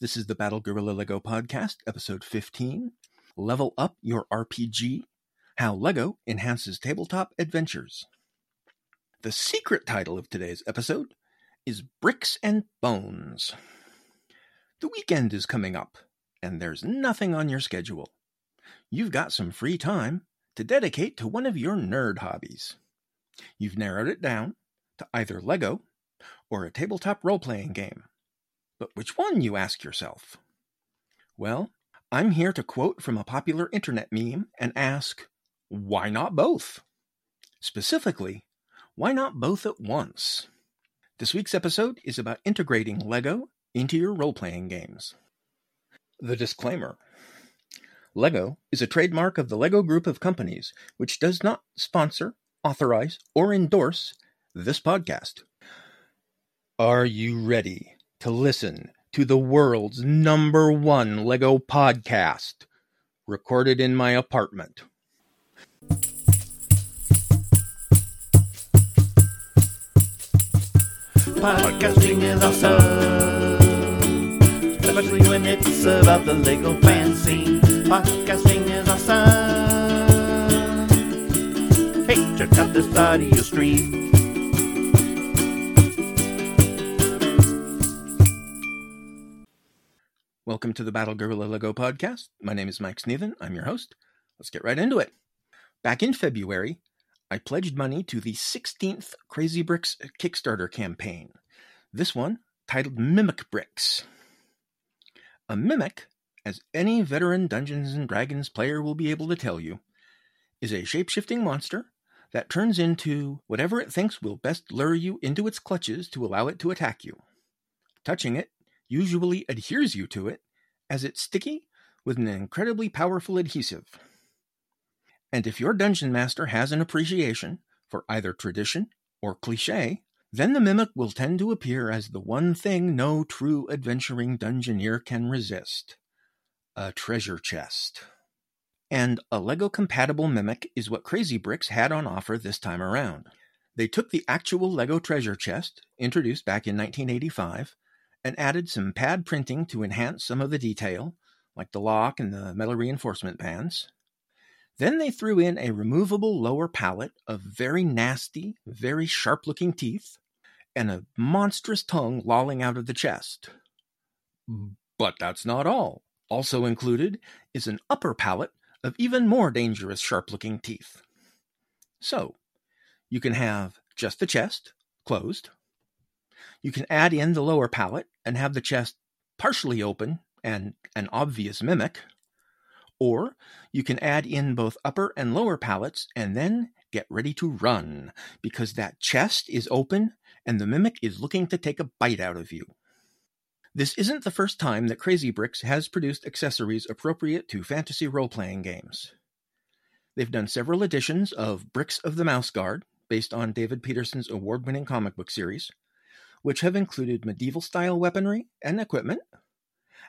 This is the Battle Gorilla Lego Podcast, episode 15 Level Up Your RPG How Lego Enhances Tabletop Adventures. The secret title of today's episode is Bricks and Bones. The weekend is coming up, and there's nothing on your schedule. You've got some free time to dedicate to one of your nerd hobbies. You've narrowed it down to either Lego or a tabletop role playing game. But which one, you ask yourself? Well, I'm here to quote from a popular internet meme and ask, why not both? Specifically, why not both at once? This week's episode is about integrating LEGO into your role playing games. The disclaimer LEGO is a trademark of the LEGO Group of Companies, which does not sponsor, authorize, or endorse this podcast. Are you ready to listen to the world's number one LEGO podcast, recorded in my apartment. Podcasting is awesome, especially when it's about the Lego fan scene. Podcasting is awesome. Hey, check out this audio stream. Welcome to the Battle Gorilla Lego podcast. My name is Mike Sneven. I'm your host. Let's get right into it. Back in February, I pledged money to the 16th Crazy Bricks Kickstarter campaign. This one titled Mimic Bricks. A mimic, as any veteran Dungeons and Dragons player will be able to tell you, is a shapeshifting monster that turns into whatever it thinks will best lure you into its clutches to allow it to attack you. Touching it usually adheres you to it, as it's sticky with an incredibly powerful adhesive. And if your dungeon master has an appreciation for either tradition or cliche, then the mimic will tend to appear as the one thing no true adventuring dungeoneer can resist a treasure chest. And a LEGO compatible mimic is what Crazy Bricks had on offer this time around. They took the actual LEGO treasure chest, introduced back in 1985, and added some pad printing to enhance some of the detail, like the lock and the metal reinforcement bands. Then they threw in a removable lower pallet of very nasty, very sharp looking teeth, and a monstrous tongue lolling out of the chest. But that's not all. Also included is an upper pallet of even more dangerous sharp looking teeth. So, you can have just the chest, closed, you can add in the lower pallet and have the chest partially open and an obvious mimic, or you can add in both upper and lower pallets and then get ready to run because that chest is open and the mimic is looking to take a bite out of you. This isn't the first time that Crazy Bricks has produced accessories appropriate to fantasy role playing games. They've done several editions of Bricks of the Mouse Guard, based on David Petersen's award winning comic book series, which have included medieval style weaponry and equipment,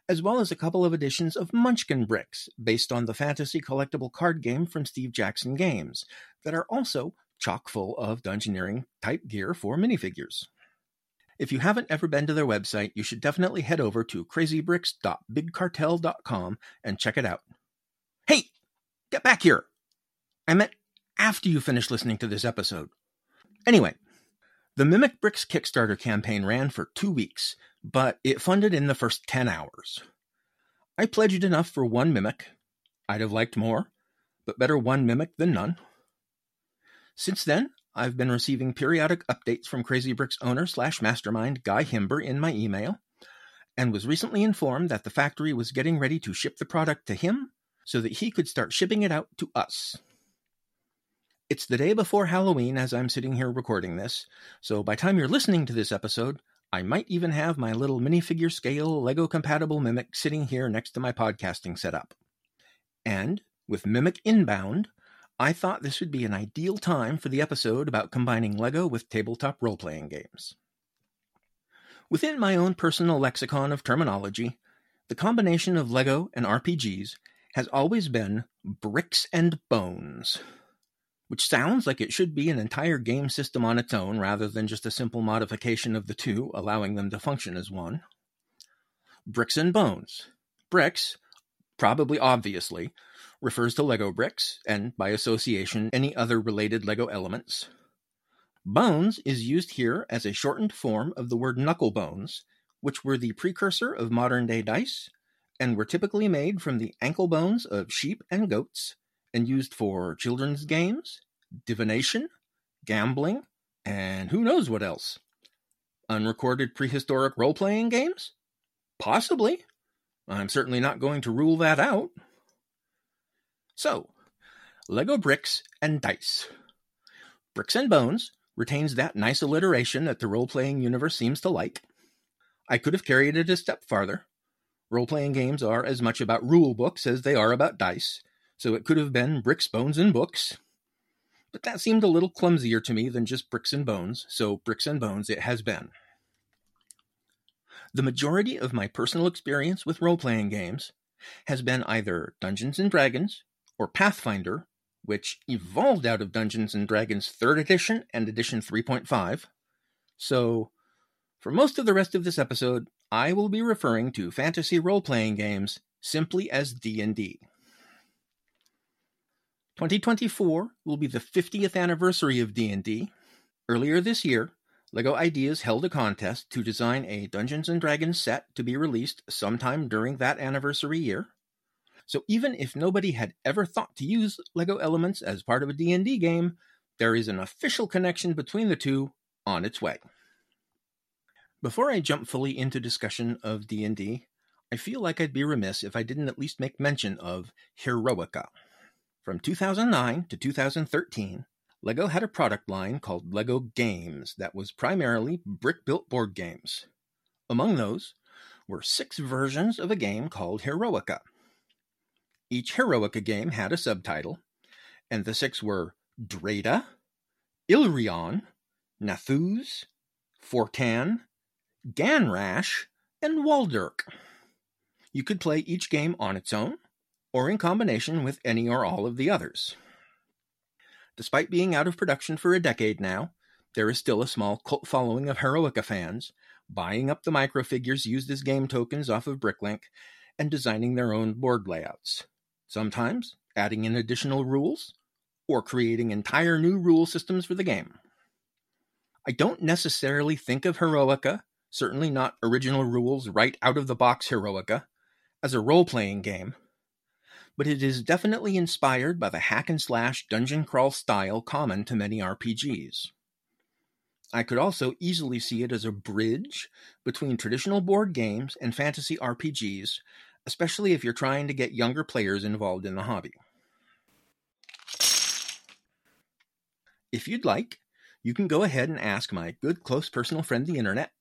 as well as a couple of editions of Munchkin Bricks, based on the fantasy collectible card game from Steve Jackson Games, that are also chock full of Dungeoneering type gear for minifigures. If you haven't ever been to their website, you should definitely head over to crazybricks.bigcartel.com and check it out. Hey, get back here! I meant after you finish listening to this episode. Anyway, the Mimic Bricks Kickstarter campaign ran for two weeks, but it funded in the first 10 hours. I pledged enough for one Mimic. I'd have liked more, but better one Mimic than none. Since then, I've been receiving periodic updates from Crazy Bricks owner slash mastermind Guy Himber in my email, and was recently informed that the factory was getting ready to ship the product to him so that he could start shipping it out to us. It's the day before Halloween as I'm sitting here recording this, so by time you're listening to this episode, I might even have my little minifigure scale Lego compatible Mimic sitting here next to my podcasting setup. And with Mimic inbound, I thought this would be an ideal time for the episode about combining Lego with tabletop role playing games. Within my own personal lexicon of terminology, the combination of Lego and RPGs has always been bricks and bones which sounds like it should be an entire game system on its own rather than just a simple modification of the two, allowing them to function as one. Bricks and Bones. Bricks, probably obviously, refers to Lego bricks, and by association, any other related Lego elements. Bones is used here as a shortened form of the word knuckle bones, which were the precursor of modern day dice and were typically made from the ankle bones of sheep and goats and used for children's games, divination, gambling, and who knows what else. Unrecorded prehistoric role playing games? Possibly. I'm certainly not going to rule that out. So, Lego Bricks and Dice. Bricks and Bones retains that nice alliteration that the role playing universe seems to like. I could have carried it a step farther. Role playing games are as much about rule books as they are about dice, so it could have been Bricks, Bones, and Books. But that seemed a little clumsier to me than just Bricks and Bones, so Bricks and Bones it has been. The majority of my personal experience with role playing games has been either Dungeons and Dragons or Pathfinder, which evolved out of Dungeons and Dragons 3rd edition and edition 3.5. So, for most of the rest of this episode, I will be referring to fantasy role-playing games simply as D&D. 2024 will be the 50th anniversary of D&D. Earlier this year, LEGO Ideas held a contest to design a Dungeons Dragons set to be released sometime during that anniversary year. So even if nobody had ever thought to use LEGO elements as part of a D&D game, there is an official connection between the two on its way. Before I jump fully into discussion of D&D, I feel like I'd be remiss if I didn't at least make mention of Heroica. From 2009 to 2013, LEGO had a product line called LEGO Games that was primarily brick built board games. Among those were six versions of a game called Heroica. Each Heroica game had a subtitle, and the six were Draida, Ilrion, Nathuz, Fortaan, Ganrash, and Waldurk. You could play each game on its own, or in combination with any or all of the others. Despite being out of production for a decade now, there is still a small cult following of Heroica fans, buying up the microfigures used as game tokens off of Bricklink and designing their own board layouts. Sometimes adding in additional rules, or creating entire new rule systems for the game. I don't necessarily think of Heroica, certainly not original rules right out of the box Heroica, as a role playing game, but it is definitely inspired by the hack and slash dungeon crawl style common to many RPGs. I could also easily see it as a bridge between traditional board games and fantasy RPGs, especially if you're trying to get younger players involved in the hobby. If you'd like, you can go ahead and ask my good close personal friend the internet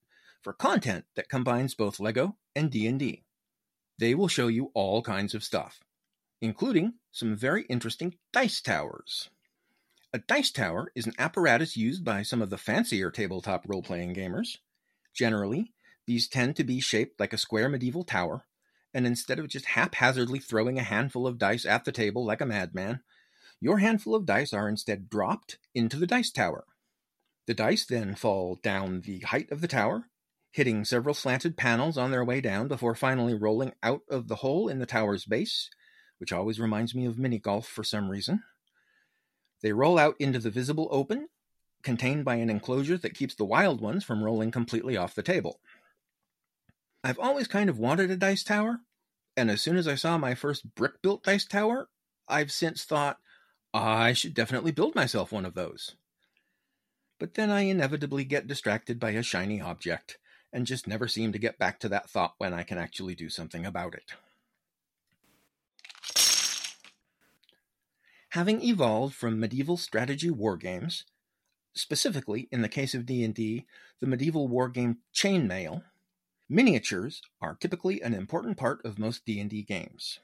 for content that combines both Lego and D&D. They will show you all kinds of stuff including some very interesting dice towers. A dice tower is an apparatus used by some of the fancier tabletop role playing gamers. Generally, these tend to be shaped like a square medieval tower, and instead of just haphazardly throwing a handful of dice at the table like a madman, your handful of dice are instead dropped into the dice tower. The dice then fall down the height of the tower, hitting several slanted panels on their way down before finally rolling out of the hole in the tower's base which always reminds me of mini golf for some reason. They roll out into the visible open, contained by an enclosure that keeps the wild ones from rolling completely off the table. I've always kind of wanted a dice tower, and as soon as I saw my first brick built dice tower, I've since thought I should definitely build myself one of those. But then I inevitably get distracted by a shiny object and just never seem to get back to that thought when I can actually do something about it. Having evolved from medieval strategy wargames, specifically in the case of D&D, the medieval wargame chainmail, miniatures are typically an important part of most D&D games.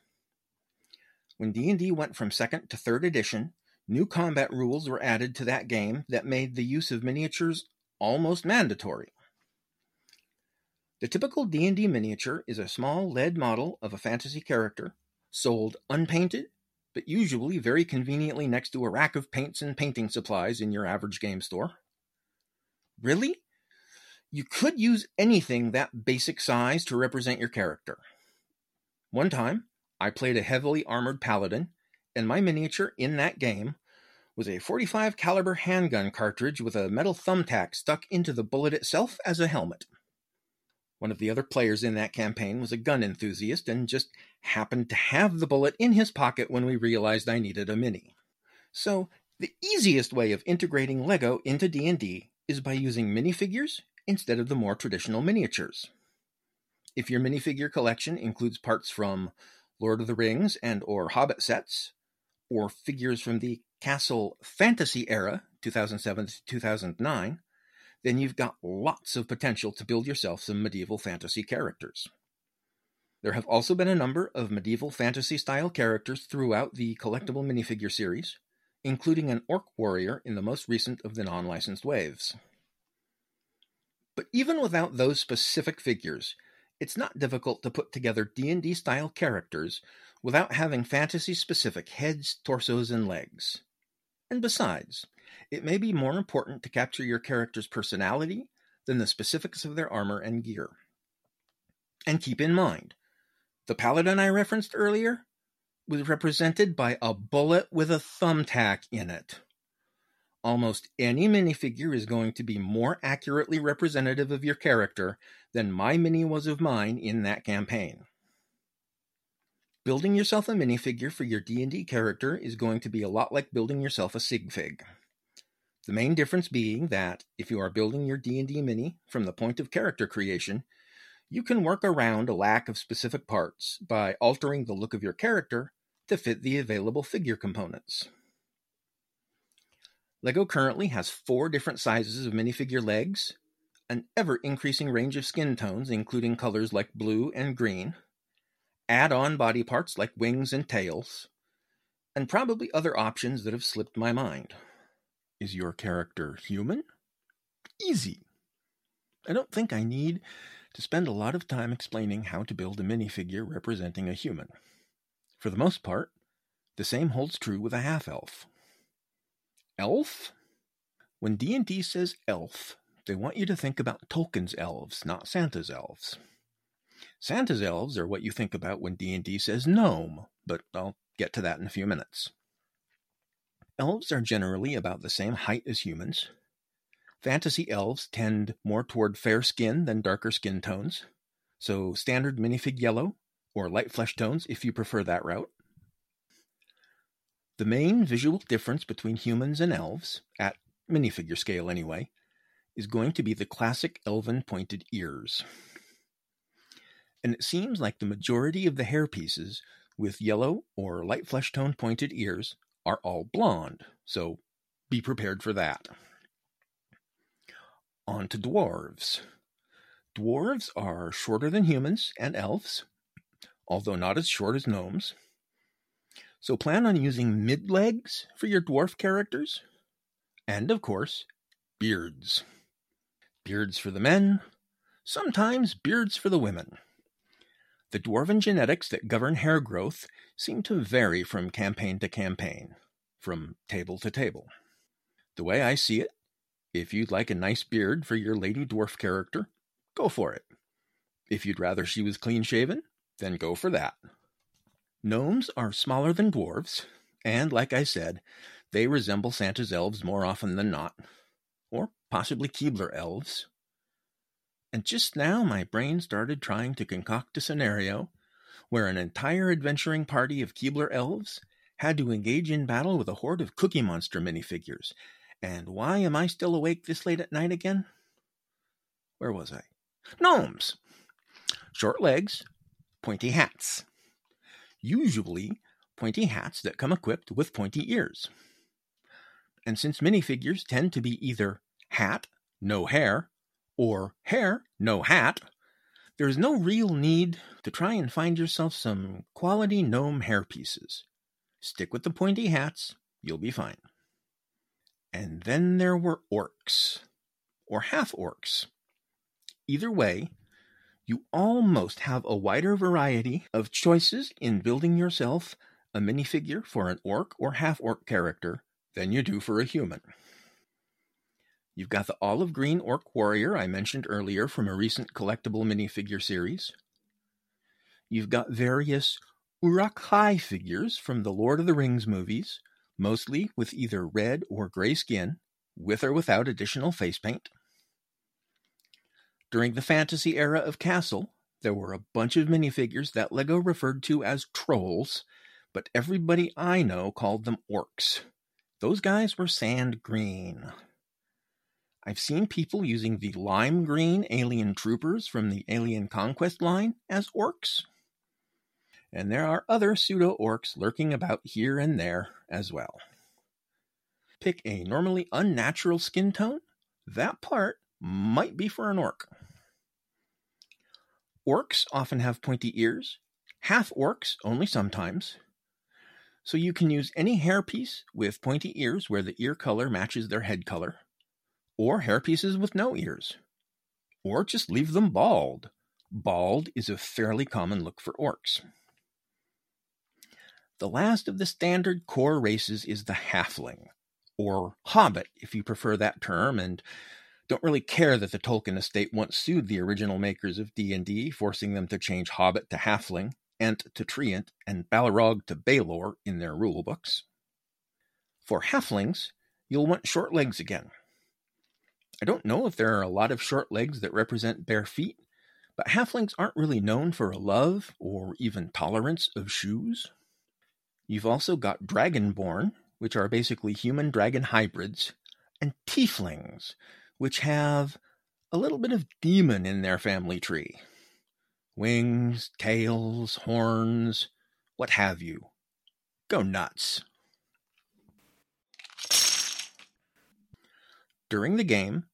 When D&D went from 2nd to 3rd edition, new combat rules were added to that game that made the use of miniatures almost mandatory. The typical D&D miniature is a small lead model of a fantasy character, sold unpainted but usually very conveniently next to a rack of paints and painting supplies in your average game store. Really? You could use anything that basic size to represent your character. One time, I played a heavily armored paladin, and my miniature in that game was a 45 caliber handgun cartridge with a metal thumbtack stuck into the bullet itself as a helmet. One of the other players in that campaign was a gun enthusiast and just happened to have the bullet in his pocket when we realized I needed a mini. So, the easiest way of integrating Lego into D&D is by using minifigures instead of the more traditional miniatures. If your minifigure collection includes parts from Lord of the Rings and or Hobbit sets, or figures from the Castle Fantasy era, 2007 to 2009, then you've got lots of potential to build yourself some medieval fantasy characters. There have also been a number of medieval fantasy style characters throughout the collectible minifigure series, including an orc warrior in the most recent of the non licensed waves. But even without those specific figures, it's not difficult to put together D&D style characters without having fantasy specific heads, torsos, and legs. And besides, it may be more important to capture your character's personality than the specifics of their armor and gear. And keep in mind, the paladin I referenced earlier was represented by a bullet with a thumbtack in it. Almost any minifigure is going to be more accurately representative of your character than my mini was of mine in that campaign. Building yourself a minifigure for your D&D character is going to be a lot like building yourself a sig fig. The main difference being that if you are building your D&D mini from the point of character creation, you can work around a lack of specific parts by altering the look of your character to fit the available figure components. LEGO currently has four different sizes of minifigure legs, an ever increasing range of skin tones, including colors like blue and green, add on body parts like wings and tails, and probably other options that have slipped my mind. Is your character human? Easy. I don't think I need to spend a lot of time explaining how to build a minifigure representing a human. For the most part, the same holds true with a half elf. Elf? When D&D says elf, they want you to think about Tolkien's elves, not Santa's elves. Santa's elves are what you think about when D&D says gnome, but I'll get to that in a few minutes. Elves are generally about the same height as humans. Fantasy elves tend more toward fair skin than darker skin tones, so standard minifig yellow, or light flesh tones if you prefer that route. The main visual difference between humans and elves, at minifigure scale anyway, is going to be the classic elven pointed ears. And it seems like the majority of the hair pieces with yellow or light flesh tone pointed ears are all blonde, so be prepared for that. On to dwarves. Dwarves are shorter than humans and elves, although not as short as gnomes. So plan on using mid legs for your dwarf characters. And of course, beards. Beards for the men, sometimes beards for the women. The dwarven genetics that govern hair growth seem to vary from campaign to campaign, from table to table. The way I see it, if you'd like a nice beard for your lady dwarf character, go for it. If you'd rather she was clean shaven, then go for that. Gnomes are smaller than dwarves, and like I said, they resemble Santa's elves more often than not, or possibly Keebler elves, and just now my brain started trying to concoct a scenario where an entire adventuring party of Keebler elves had to engage in battle with a horde of Cookie Monster minifigures. And why am I still awake this late at night again? Where was I? Gnomes! Short legs, pointy hats. Usually, pointy hats that come equipped with pointy ears. And since minifigures tend to be either hat, no hair, or hair, no hat, there's no real need to try and find yourself some quality gnome hair pieces. Stick with the pointy hats, you'll be fine. And then there were orcs, or half orcs. Either way, you almost have a wider variety of choices in building yourself a minifigure for an orc or half orc character than you do for a human. You've got the olive green orc warrior I mentioned earlier from a recent collectible minifigure series. You've got various Uruk-hai figures from the Lord of the Rings movies, mostly with either red or gray skin, with or without additional face paint. During the fantasy era of Castle, there were a bunch of minifigures that LEGO referred to as trolls, but everybody I know called them orcs. Those guys were sand green. I've seen people using the lime green alien troopers from the Alien Conquest line as orcs. And there are other pseudo orcs lurking about here and there as well. Pick a normally unnatural skin tone, that part might be for an orc. Orcs often have pointy ears, half orcs only sometimes. So you can use any hairpiece with pointy ears where the ear color matches their head color or hairpieces with no ears, or just leave them bald. Bald is a fairly common look for orcs. The last of the standard core races is the halfling, or hobbit if you prefer that term, and don't really care that the Tolkien estate once sued the original makers of D&D, forcing them to change hobbit to halfling, ent to treant, and balrog to balor in their rulebooks. For halflings, you'll want short legs again, I don't know if there are a lot of short legs that represent bare feet, but halflings aren't really known for a love or even tolerance of shoes. You've also got dragonborn, which are basically human dragon hybrids, and tieflings, which have a little bit of demon in their family tree. Wings, tails, horns, what have you. Go nuts. During the game,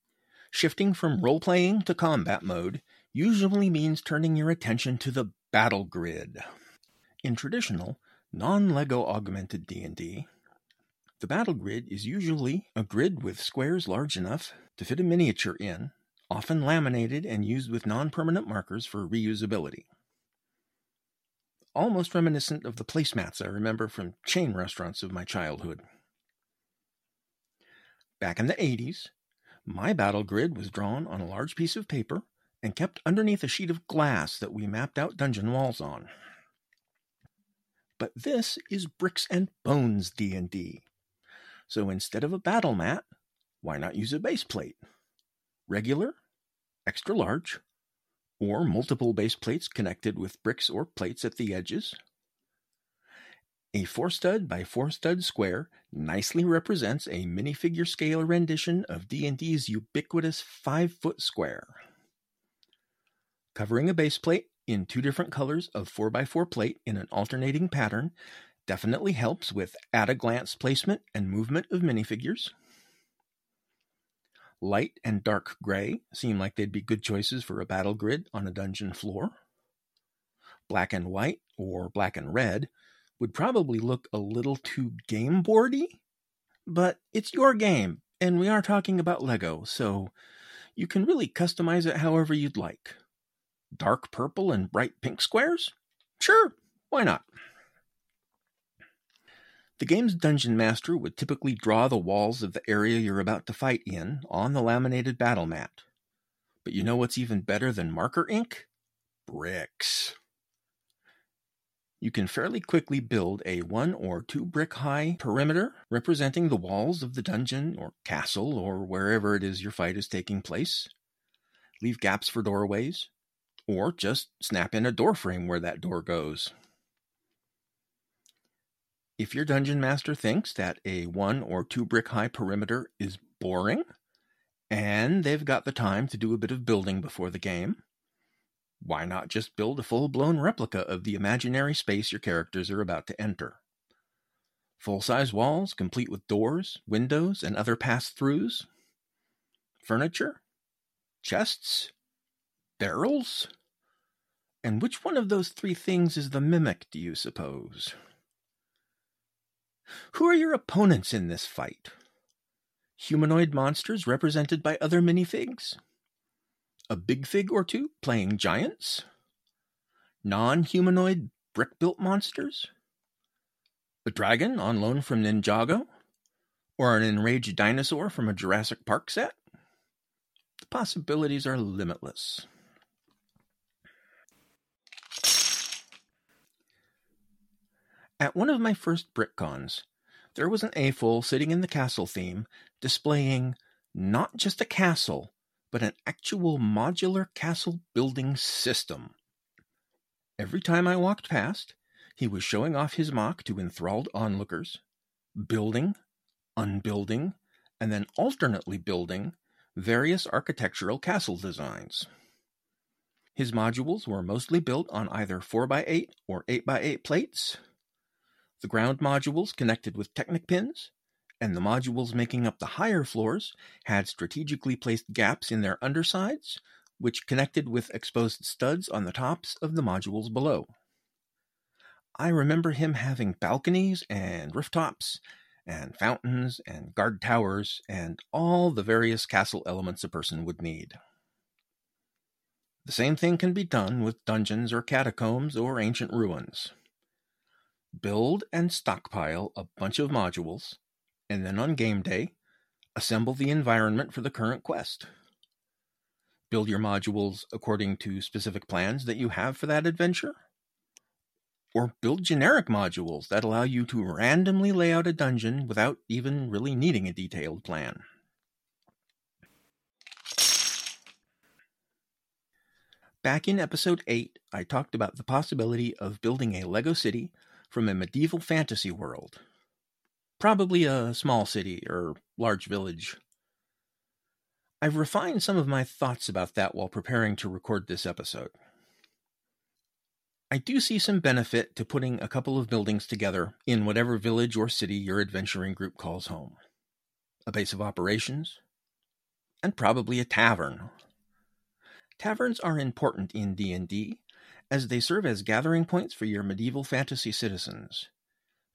shifting from role playing to combat mode usually means turning your attention to the battle grid. In traditional, non-LEGO augmented D&D, the battle grid is usually a grid with squares large enough to fit a miniature in, often laminated and used with non-permanent markers for reusability. Almost reminiscent of the placemats I remember from chain restaurants of my childhood. Back in the 80s, my battle grid was drawn on a large piece of paper and kept underneath a sheet of glass that we mapped out dungeon walls on. But this is Bricks and Bones D&D. So instead of a battle mat, why not use a base plate? Regular, extra large, or multiple base plates connected with bricks or plates at the edges. A 4 stud by 4 stud square nicely represents a minifigure scale rendition of D&D's ubiquitous 5-foot square. Covering a base plate in two different colors of 4x4 plate in an alternating pattern definitely helps with at-a-glance placement and movement of minifigures. Light and dark gray seem like they'd be good choices for a battle grid on a dungeon floor. Black and white or black and red would probably look a little too game boardy, but it's your game, and we are talking about Lego, so you can really customize it however you'd like. Dark purple and bright pink squares? Sure, why not? The game's dungeon master would typically draw the walls of the area you're about to fight in on the laminated battle mat. But you know what's even better than marker ink? Bricks you can fairly quickly build a one or two brick high perimeter representing the walls of the dungeon or castle or wherever it is your fight is taking place. Leave gaps for doorways, or just snap in a door frame where that door goes. If your dungeon master thinks that a one or two brick high perimeter is boring, and they've got the time to do a bit of building before the game, why not just build a full blown replica of the imaginary space your characters are about to enter? Full size walls, complete with doors, windows, and other pass throughs? Furniture? Chests? Barrels? And which one of those three things is the mimic, do you suppose? Who are your opponents in this fight? Humanoid monsters represented by other minifigs? A big fig or two playing giants, non humanoid brick built monsters, a dragon on loan from Ninjago, or an enraged dinosaur from a Jurassic Park set? The possibilities are limitless. At one of my first BrickCons, there was an AFOL sitting in the castle theme displaying not just a castle, but an actual modular castle building system. Every time I walked past, he was showing off his MOC to enthralled onlookers, building, unbuilding, and then alternately building various architectural castle designs. His modules were mostly built on either 4x8 or 8x8 plates. The ground modules connected with Technic pins, and the modules making up the higher floors had strategically placed gaps in their undersides, which connected with exposed studs on the tops of the modules below. I remember him having balconies and rooftops and fountains and guard towers and all the various castle elements a person would need. The same thing can be done with dungeons or catacombs or ancient ruins. Build and stockpile a bunch of modules, and then on game day, assemble the environment for the current quest. Build your modules according to specific plans that you have for that adventure or build generic modules that allow you to randomly lay out a dungeon without even really needing a detailed plan. Back in episode 8, I talked about the possibility of building a Lego city from a medieval fantasy world. Probably a small city or large village. I've refined some of my thoughts about that while preparing to record this episode. I do see some benefit to putting a couple of buildings together in whatever village or city your adventuring group calls home. A base of operations, and probably a tavern. Taverns are important in D&D as they serve as gathering points for your medieval fantasy citizens.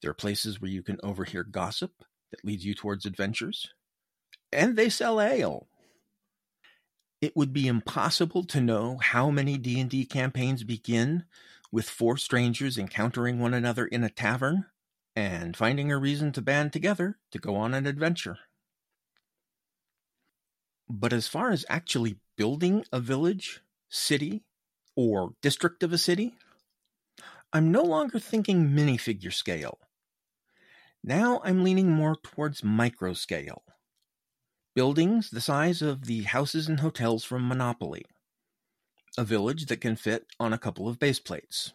They're places where you can overhear gossip that leads you towards adventures, and they sell ale. It would be impossible to know how many D&D campaigns begin with four strangers encountering one another in a tavern and finding a reason to band together to go on an adventure. But as far as actually building a village, city, or district of a city, I'm no longer thinking minifigure scale. Now I'm leaning more towards micro scale. Buildings the size of the houses and hotels from Monopoly a village that can fit on a couple of base plates.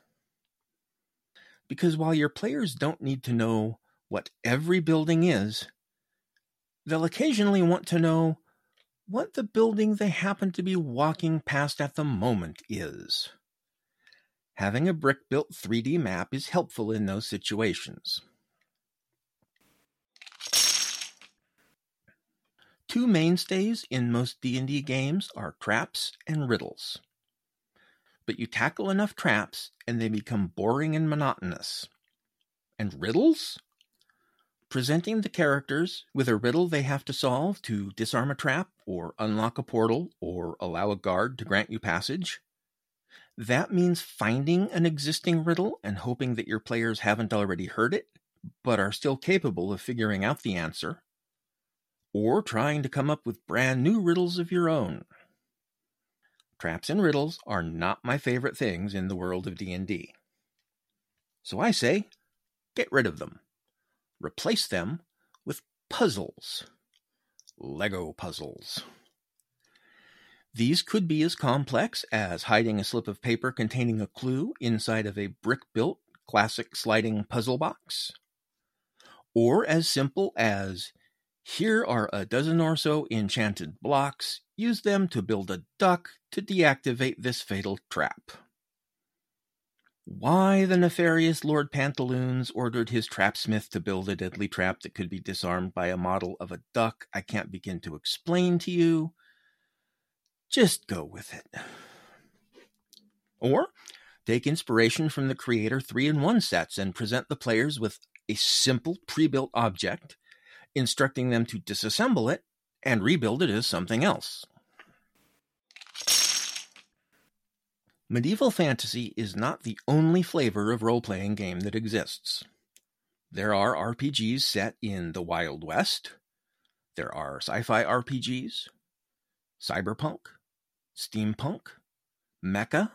Because while your players don't need to know what every building is, they'll occasionally want to know what the building they happen to be walking past at the moment is. Having a brick built 3D map is helpful in those situations. Two mainstays in most D&D games are traps and riddles but you tackle enough traps and they become boring and monotonous. And riddles? Presenting the characters with a riddle they have to solve to disarm a trap, or unlock a portal, or allow a guard to grant you passage. That means finding an existing riddle and hoping that your players haven't already heard it, but are still capable of figuring out the answer. Or trying to come up with brand new riddles of your own. Traps and riddles are not my favorite things in the world of D&D. So I say, get rid of them. Replace them with puzzles. Lego puzzles. These could be as complex as hiding a slip of paper containing a clue inside of a brick built classic sliding puzzle box, or as simple as here are a dozen or so enchanted blocks. Use them to build a duck to deactivate this fatal trap. Why the nefarious Lord Pantaloons ordered his trapsmith to build a deadly trap that could be disarmed by a model of a duck, I can't begin to explain to you. Just go with it. Or take inspiration from the Creator 3 in 1 sets and present the players with a simple pre built object instructing them to disassemble it and rebuild it as something else. Medieval fantasy is not the only flavor of role playing game that exists. There are RPGs set in the Wild West, there are sci fi RPGs, cyberpunk, steampunk, mecha.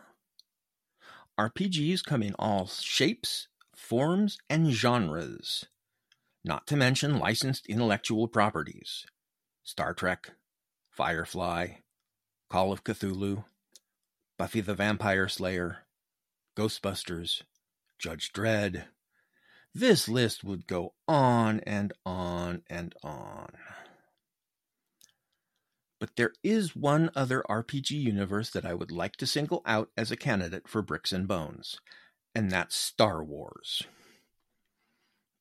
RPGs come in all shapes, forms, and genres, not to mention licensed intellectual properties Star Trek, Firefly, Call of Cthulhu, Buffy the Vampire Slayer, Ghostbusters, Judge Dredd. This list would go on and on and on. But there is one other RPG universe that I would like to single out as a candidate for Bricks and Bones, and that's Star Wars.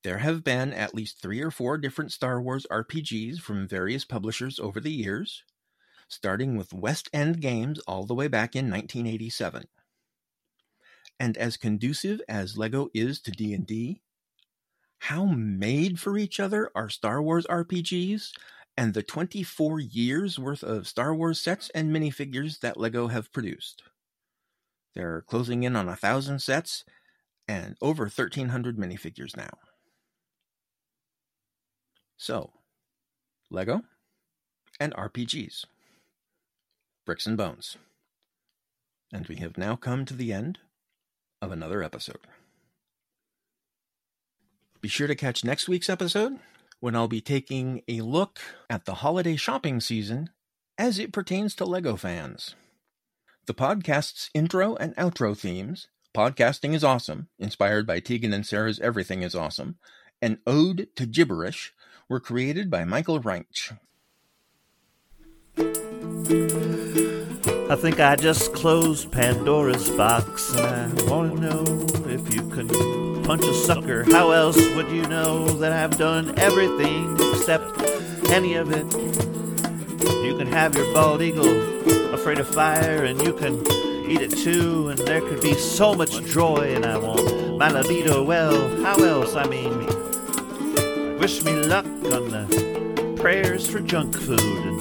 There have been at least three or four different Star Wars RPGs from various publishers over the years, starting with West End Games all the way back in 1987. And as conducive as LEGO is to D&D, how made for each other are Star Wars RPGs and the 24 years worth of Star Wars sets and minifigures that LEGO have produced. They're closing in on a thousand sets and over 1,300 minifigures now. So, Lego and RPGs, Bricks and Bones. And we have now come to the end of another episode. Be sure to catch next week's episode when I'll be taking a look at the holiday shopping season as it pertains to LEGO fans. The podcast's intro and outro themes, Podcasting is Awesome, inspired by Tegan and Sara's Everything is Awesome, An Ode to Gibberish, were created by Michael Reinch. I think I just closed Pandora's box, and I want to know if you can punch a sucker. How else would you know that I've done everything except any of it? You can have your bald eagle afraid of fire, and you can eat it too, and there could be so much joy, and I want my libido well. How else? I mean, wish me luck on the prayers for junk food